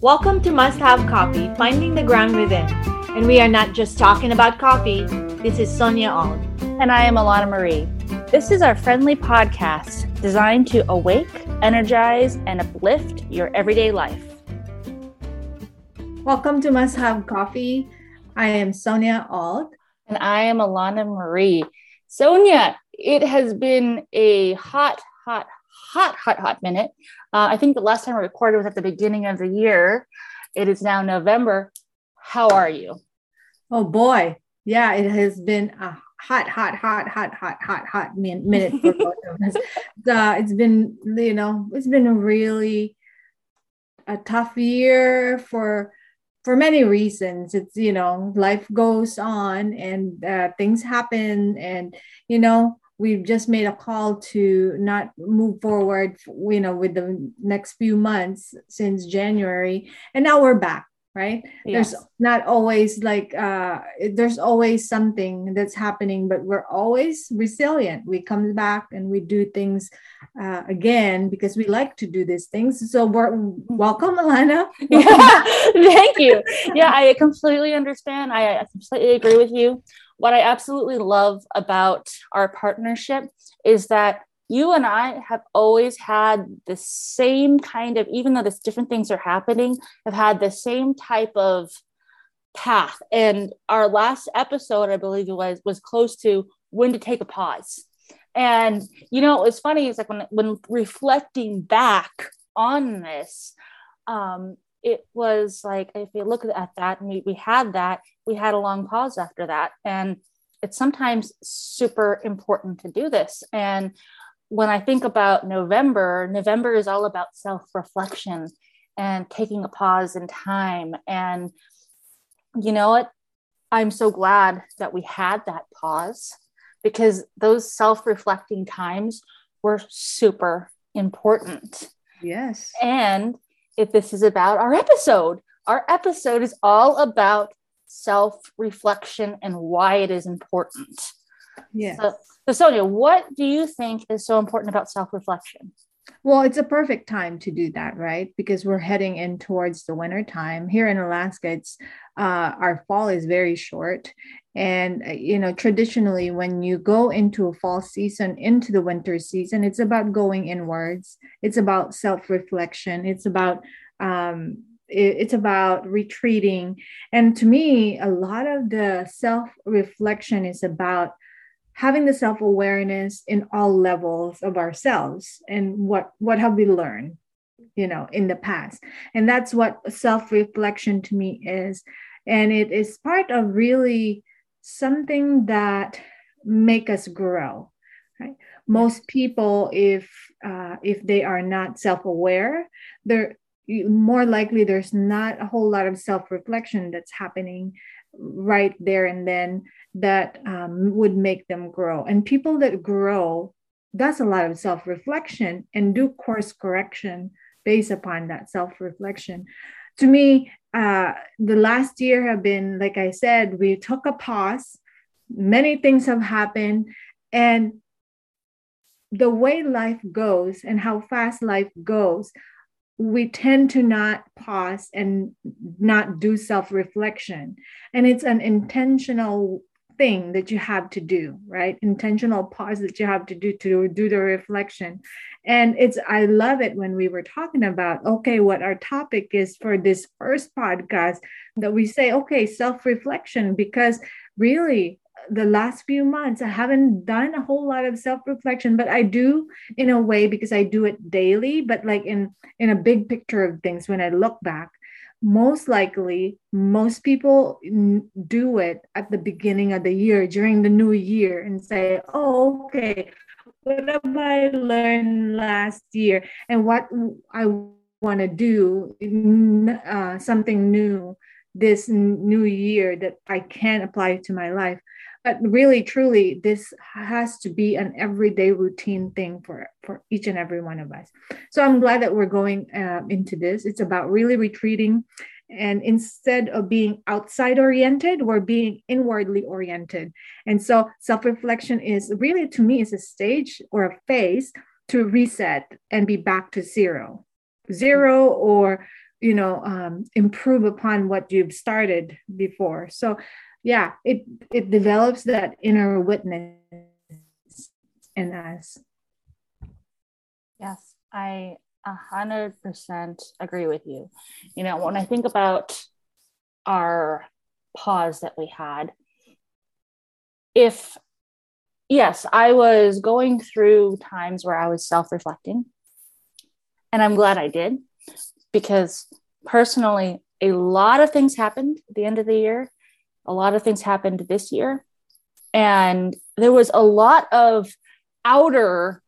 Welcome to Must Have Coffee, Finding the Ground Within. And we are not just talking about coffee. This is Sonia Ong. And I am Alana Marie. This is our friendly podcast designed to awake, energize, and uplift your everyday life. Welcome to Must Have Coffee. I am Sonia Alt. And I am Alana Marie. Sonia, it has been a hot, hot, hot, hot, hot minute. Uh, I think the last time I recorded was at the beginning of the year. It is now November. How are you? Oh boy. Yeah, it has been a hot, hot, hot, hot, hot, hot, hot minute for both of us. Uh, it's been, you know, it's been a really a tough year for for many reasons it's you know life goes on and uh, things happen and you know we've just made a call to not move forward you know with the next few months since january and now we're back right? Yes. there's not always like uh there's always something that's happening but we're always resilient. We come back and we do things uh, again because we like to do these things. So we're welcome alana. Yeah, thank you. Yeah i completely understand. I, I completely agree with you what i absolutely love about our partnership is that you and I have always had the same kind of, even though there's different things are happening, have had the same type of path. And our last episode, I believe it was, was close to when to take a pause. And you know, it's funny, it's like when when reflecting back on this, um, it was like if you look at that and we, we had that, we had a long pause after that. And it's sometimes super important to do this. And when I think about November, November is all about self reflection and taking a pause in time. And you know what? I'm so glad that we had that pause because those self reflecting times were super important. Yes. And if this is about our episode, our episode is all about self reflection and why it is important. Yes. So, so, Sonia, what do you think is so important about self reflection? Well, it's a perfect time to do that, right? Because we're heading in towards the winter time. Here in Alaska, it's uh, our fall is very short, and uh, you know, traditionally, when you go into a fall season, into the winter season, it's about going inwards. It's about self reflection. It's about um, it's about retreating, and to me, a lot of the self reflection is about having the self-awareness in all levels of ourselves and what what have we learned you know in the past. And that's what self-reflection to me is. And it is part of really something that make us grow right? Most people if uh, if they are not self-aware they're more likely there's not a whole lot of self-reflection that's happening right there and then that um, would make them grow. And people that grow does a lot of self-reflection and do course correction based upon that self-reflection. To me, uh, the last year have been, like I said, we took a pause. Many things have happened, and the way life goes and how fast life goes, we tend to not pause and not do self reflection. And it's an intentional thing that you have to do, right? Intentional pause that you have to do to do the reflection. And it's, I love it when we were talking about, okay, what our topic is for this first podcast, that we say, okay, self reflection, because really, the last few months i haven't done a whole lot of self-reflection but i do in a way because i do it daily but like in in a big picture of things when i look back most likely most people do it at the beginning of the year during the new year and say oh okay what have i learned last year? And what i want to do uh, something new this new year that i can apply to my life but really truly this has to be an everyday routine thing for for each and every one of us. So i'm glad that we're going uh, into this. It's about really retreating. And instead of being outside oriented we're being inwardly oriented. And so self-reflection is really to me is a stage or a phase to reset and be back to zero. Zero or you know um, improve upon what you've started before. So yeah it it develops that inner witness in us yes i a hundred percent agree with you you know when i think about our pause that we had if yes i was going through times where i was self-reflecting and i'm glad i did because personally, a lot of things happened at the end of the year. A lot of things happened this year. And there was a lot of outer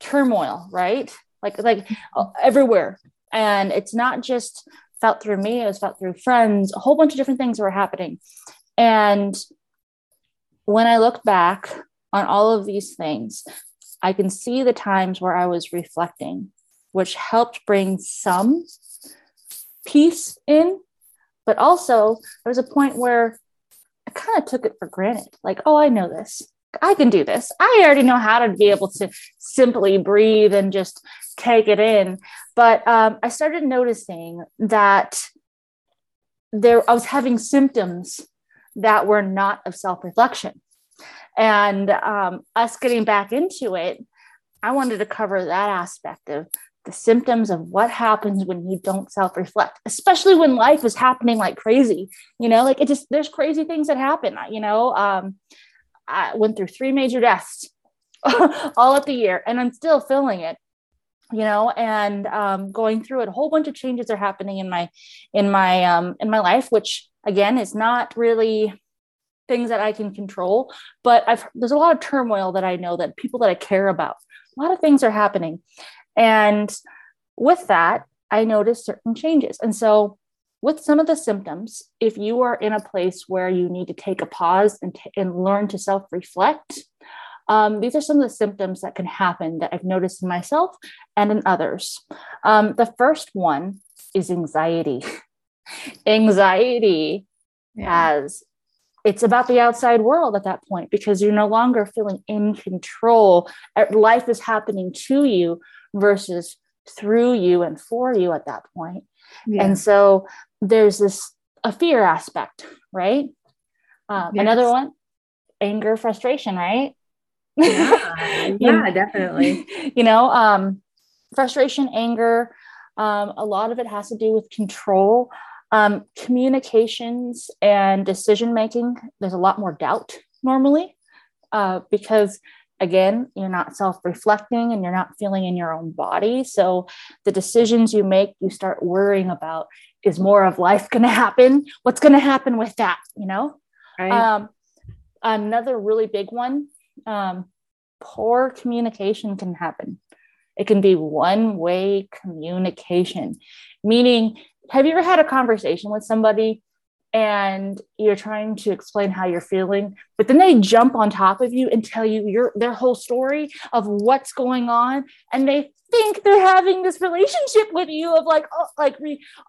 turmoil, right? Like, like uh, everywhere. And it's not just felt through me, it was felt through friends, a whole bunch of different things were happening. And when I look back on all of these things, I can see the times where I was reflecting which helped bring some peace in. But also, there was a point where I kind of took it for granted like, oh, I know this. I can do this. I already know how to be able to simply breathe and just take it in. But um, I started noticing that there, I was having symptoms that were not of self reflection. And um, us getting back into it, I wanted to cover that aspect of the symptoms of what happens when you don't self reflect, especially when life is happening like crazy. You know, like it just, there's crazy things that happen. You know, um, I went through three major deaths all at the year and I'm still feeling it you know and um, going through it a whole bunch of changes are happening in my in my um, in my life which again is not really things that i can control but i've there's a lot of turmoil that i know that people that i care about a lot of things are happening and with that, I noticed certain changes. And so, with some of the symptoms, if you are in a place where you need to take a pause and, t- and learn to self reflect, um, these are some of the symptoms that can happen that I've noticed in myself and in others. Um, the first one is anxiety. anxiety yeah. has it's about the outside world at that point because you're no longer feeling in control. Life is happening to you versus through you and for you at that point. Yeah. And so there's this a fear aspect, right? Um, yes. Another one, anger, frustration, right? Yeah, yeah definitely. You know, um, frustration, anger, um, a lot of it has to do with control. Um, communications and decision making, there's a lot more doubt normally uh, because again, you're not self reflecting and you're not feeling in your own body. So the decisions you make, you start worrying about is more of life going to happen? What's going to happen with that? You know? Right. Um, another really big one um, poor communication can happen. It can be one way communication, meaning, have you ever had a conversation with somebody and you're trying to explain how you're feeling but then they jump on top of you and tell you your their whole story of what's going on. And they think they're having this relationship with you of like oh like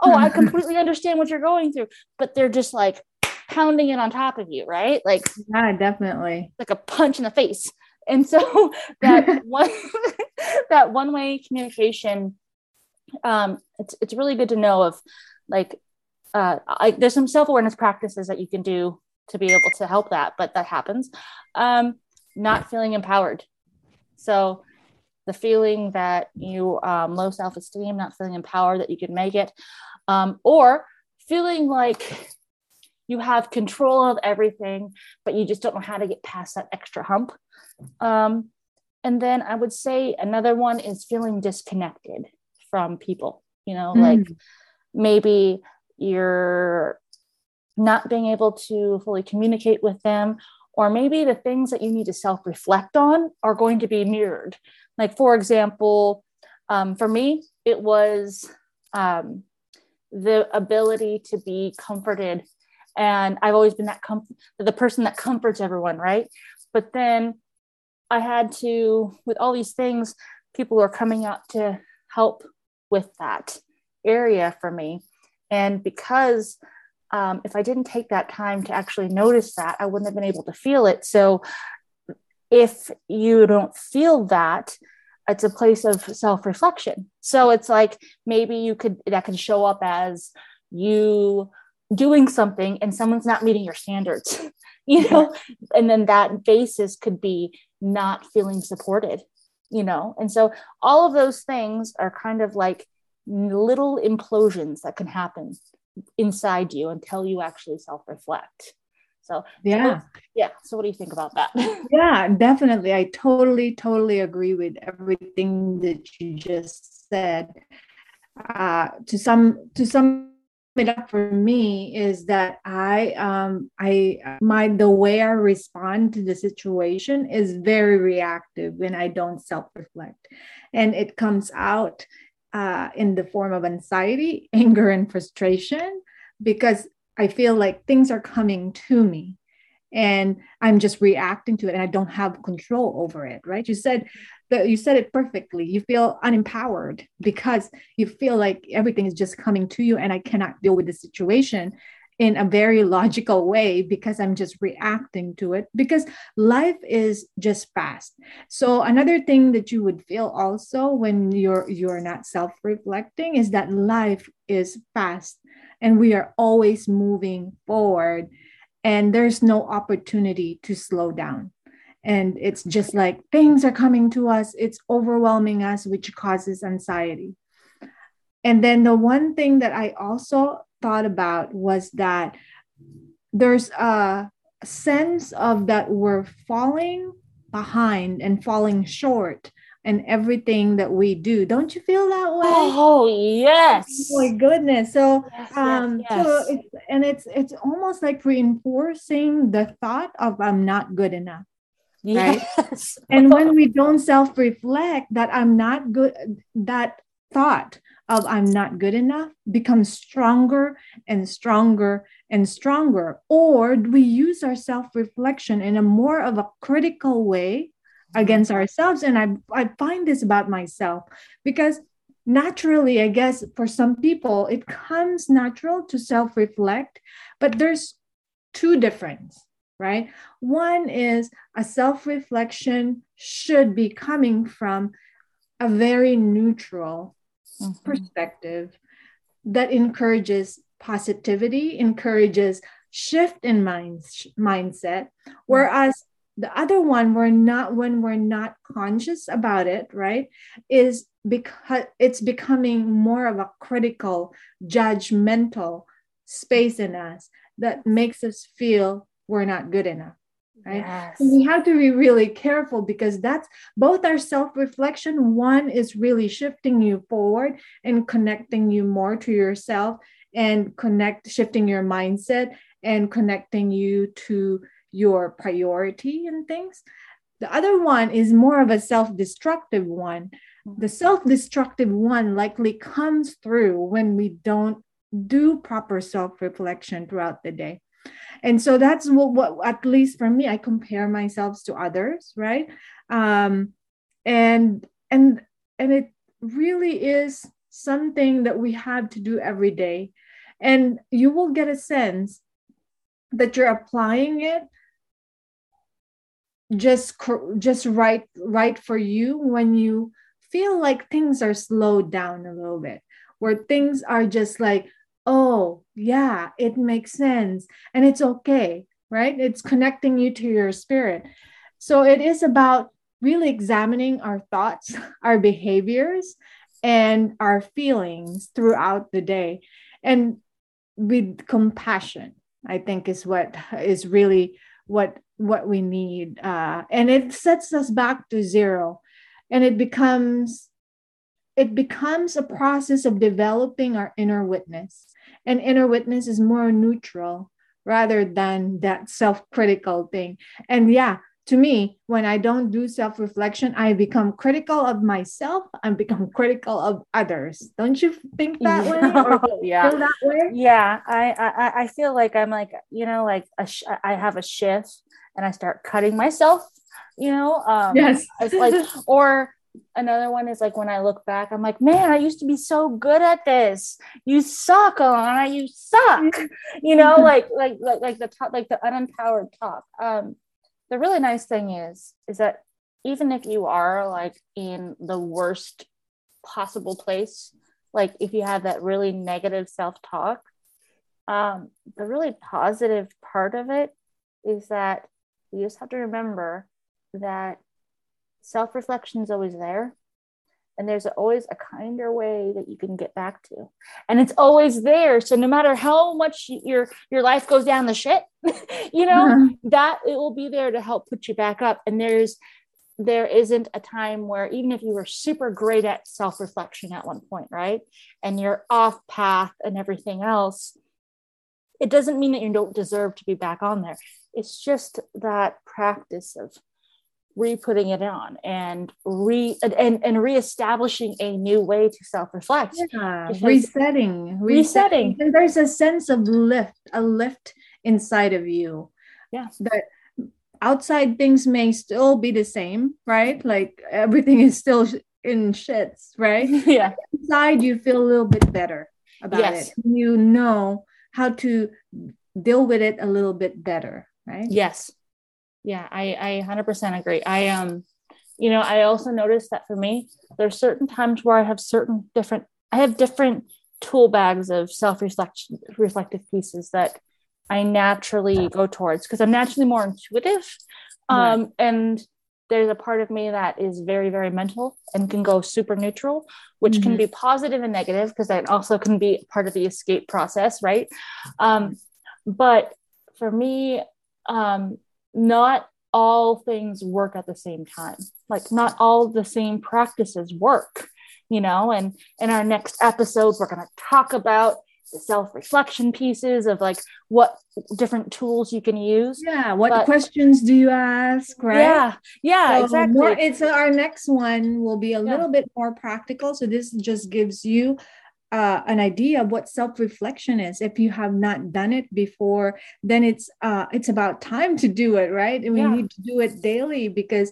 oh i completely understand what you're going through. But they're just like pounding it on top of you right? Like yeah definitely. like a punch in the face. And so that one that one way communication um it's it's really good to know of like uh, I, there's some self-awareness practices that you can do to be able to help that but that happens. Um, not feeling empowered. So the feeling that you um, low self-esteem not feeling empowered that you can make it um, or feeling like you have control of everything but you just don't know how to get past that extra hump. Um, and then i would say another one is feeling disconnected from people you know mm. like maybe you're not being able to fully communicate with them, or maybe the things that you need to self reflect on are going to be mirrored. Like, for example, um, for me, it was um, the ability to be comforted. And I've always been that com- the person that comforts everyone, right? But then I had to, with all these things, people are coming out to help with that area for me. And because um, if I didn't take that time to actually notice that, I wouldn't have been able to feel it. So if you don't feel that, it's a place of self-reflection. So it's like maybe you could that can show up as you doing something and someone's not meeting your standards you know? And then that basis could be not feeling supported you know? And so all of those things are kind of like little implosions that can happen inside you until you actually self-reflect. So yeah so, yeah. so what do you think about that? Yeah definitely. I totally totally agree with everything that you just said. Uh to some to some it up for me is that I um I my the way I respond to the situation is very reactive when I don't self-reflect. And it comes out uh, in the form of anxiety, anger, and frustration because I feel like things are coming to me and I'm just reacting to it and I don't have control over it, right? You said that you said it perfectly. You feel unempowered because you feel like everything is just coming to you and I cannot deal with the situation in a very logical way because I'm just reacting to it because life is just fast. So another thing that you would feel also when you're you're not self-reflecting is that life is fast and we are always moving forward and there's no opportunity to slow down and it's just like things are coming to us it's overwhelming us which causes anxiety and then the one thing that i also thought about was that there's a sense of that we're falling behind and falling short and everything that we do. Don't you feel that way? Oh yes. Oh my goodness. So yes, um yes, yes. so it's and it's it's almost like reinforcing the thought of I'm not good enough. Right. Yes. and when we don't self-reflect that I'm not good, that thought of I'm not good enough becomes stronger and stronger and stronger. Or do we use our self-reflection in a more of a critical way mm-hmm. against ourselves. And i i find this about myself because naturally i guess for some people it comes natural to self reflect but there's two difference right? One is a self reflection should be coming from a very neutral mm-hmm. perspective that encourages positivity encourages shift in mind, mindset. Whereas the other one we're not when we're not conscious about it right is because it's becoming more of a critical judgmental space in us that makes us feel we're not good enough right yes. we have to be really careful because that's both our self-reflection one is really shifting you forward and connecting you more to yourself and connect shifting your mindset and connecting you to your priority and things. The other one is more of a self destructive one. Mm-hmm. The self destructive one likely comes through when we don't do proper self reflection throughout the day. And so that's what, what, at least for me, I compare myself to others, right? Um, and and and it really is something that we have to do every day. And you will get a sense that you're applying it just just right right for you when you feel like things are slowed down a little bit where things are just like oh yeah it makes sense. And it's okay right? It's connecting you to your spirit. So it is about really examining our thoughts our behaviors and our feelings throughout the day. And with compassion i think is what is really what what we need. Uh, and it sets us back to zero. And it becomes it becomes a process of developing our inner witness and inner witness is more neutral rather than that self-critical thing and yeah to me when i don't do self-reflection i become critical of myself and become critical of others don't you think that way or yeah that way? yeah I, I i feel like i'm like you know like a sh- i have a shift and I start cutting myself, you know? Um, yes. It's like, or another one is like when I look back, I'm like, man, I used to be so good at this. You suck, Alana. You suck. You know, like like like like the top, like the unempowered talk. Um, the really nice thing is is that even if you are like in the worst possible place, like if you have that really negative self talk, um, the really positive part of it is that you just have to remember that self reflection is always there. And there's always a kinder way that you can get back to. And it's always there. So no matter how much your your life goes down the shit, you know, uh-huh. that it will be there to help put you back up. And there's there isn't a time where even if you were super great at self-reflection at one point, right? And you're off path and everything else, it doesn't mean that you don't deserve to be back on there. It's just that practice of re-putting it on and re and, and reestablishing a new way to self-reflect. Yeah, resetting, resetting. Resetting. And there's a sense of lift a lift inside of you. Yeah. That outside things may still be the same right? Like everything is still in shits right? Yeah. Inside you feel a little bit better about yes. it. You know how to deal with it a little bit better right? Yes yeah i i 100% agree i um you know i also noticed that for me there's certain times where i have certain different i have different tool bags of self-reflection reflective pieces that i naturally go towards because i'm naturally more intuitive um right. and there's a part of me that is very very mental and can go super neutral which mm-hmm. can be positive and negative because that also can be part of the escape process right um but for me um not all things work at the same time. Like not all the same practices work you know? And in our next episode we're going to talk about the self-reflection pieces of like what different tools you can use. Yeah what but, questions do you ask right? Yeah yeah so exactly. more, it's our next one will be a yeah. little bit more practical. So this just gives you uh, an idea of what self-reflection is. If you have not done it before then it's uh, it's about time to do it right? And we yeah. need to do it daily because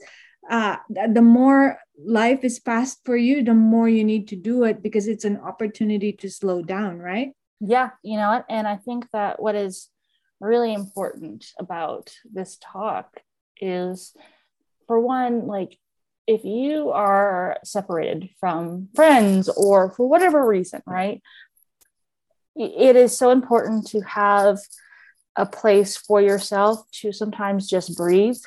uh, the more life is fast for you the more you need to do it because it's an opportunity to slow down right? Yeah you know and i think that what is really important about this talk is for one like if you are separated from friends or for whatever reason, right? It is so important to have a place for yourself to sometimes just breathe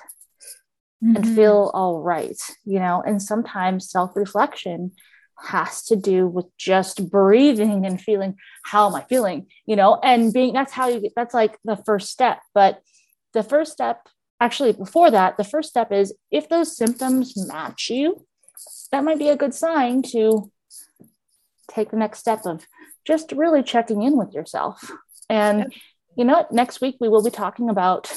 mm-hmm. and feel all right, you know, and sometimes self reflection has to do with just breathing and feeling how am I feeling, you know, and being that's how you get that's like the first step. But the first step actually before that the first step is if those symptoms match you that might be a good sign to take the next step of just really checking in with yourself. And yep. you know next week we will be talking about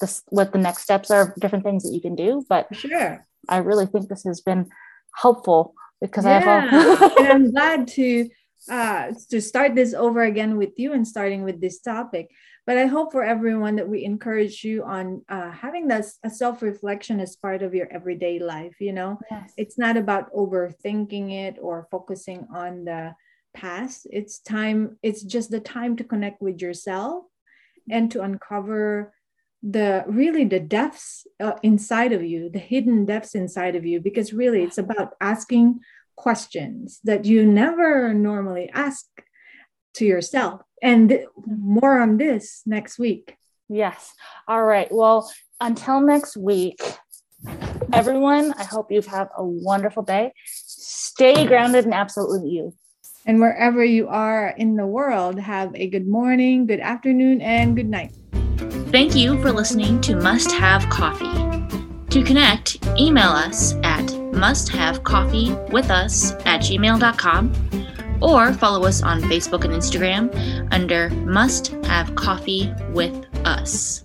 this what the next steps are different things that you can do. But sure. I really think this has been helpful because yeah. i have all and i'm glad to uh to start this over again with you and starting with this topic but i hope for everyone that we encourage you on uh, having this a self-reflection as part of your everyday life you know? Yes. it's not about overthinking it or focusing on the past. It's time it's just the time to connect with yourself and to uncover the really the depths uh, inside of you the hidden depths inside of you because really it's about asking questions that you never normally ask to yourself and more on this next week. Yes. All right. Well, until next week, everyone, I hope you have a wonderful day. Stay grounded and absolutely you. And wherever you are in the world, have a good morning, good afternoon, and good night. Thank you for listening to Must Have Coffee. To connect, email us at musthavecoffeewithus at gmail.com or follow us on Facebook and Instagram under Must Have Coffee with Us.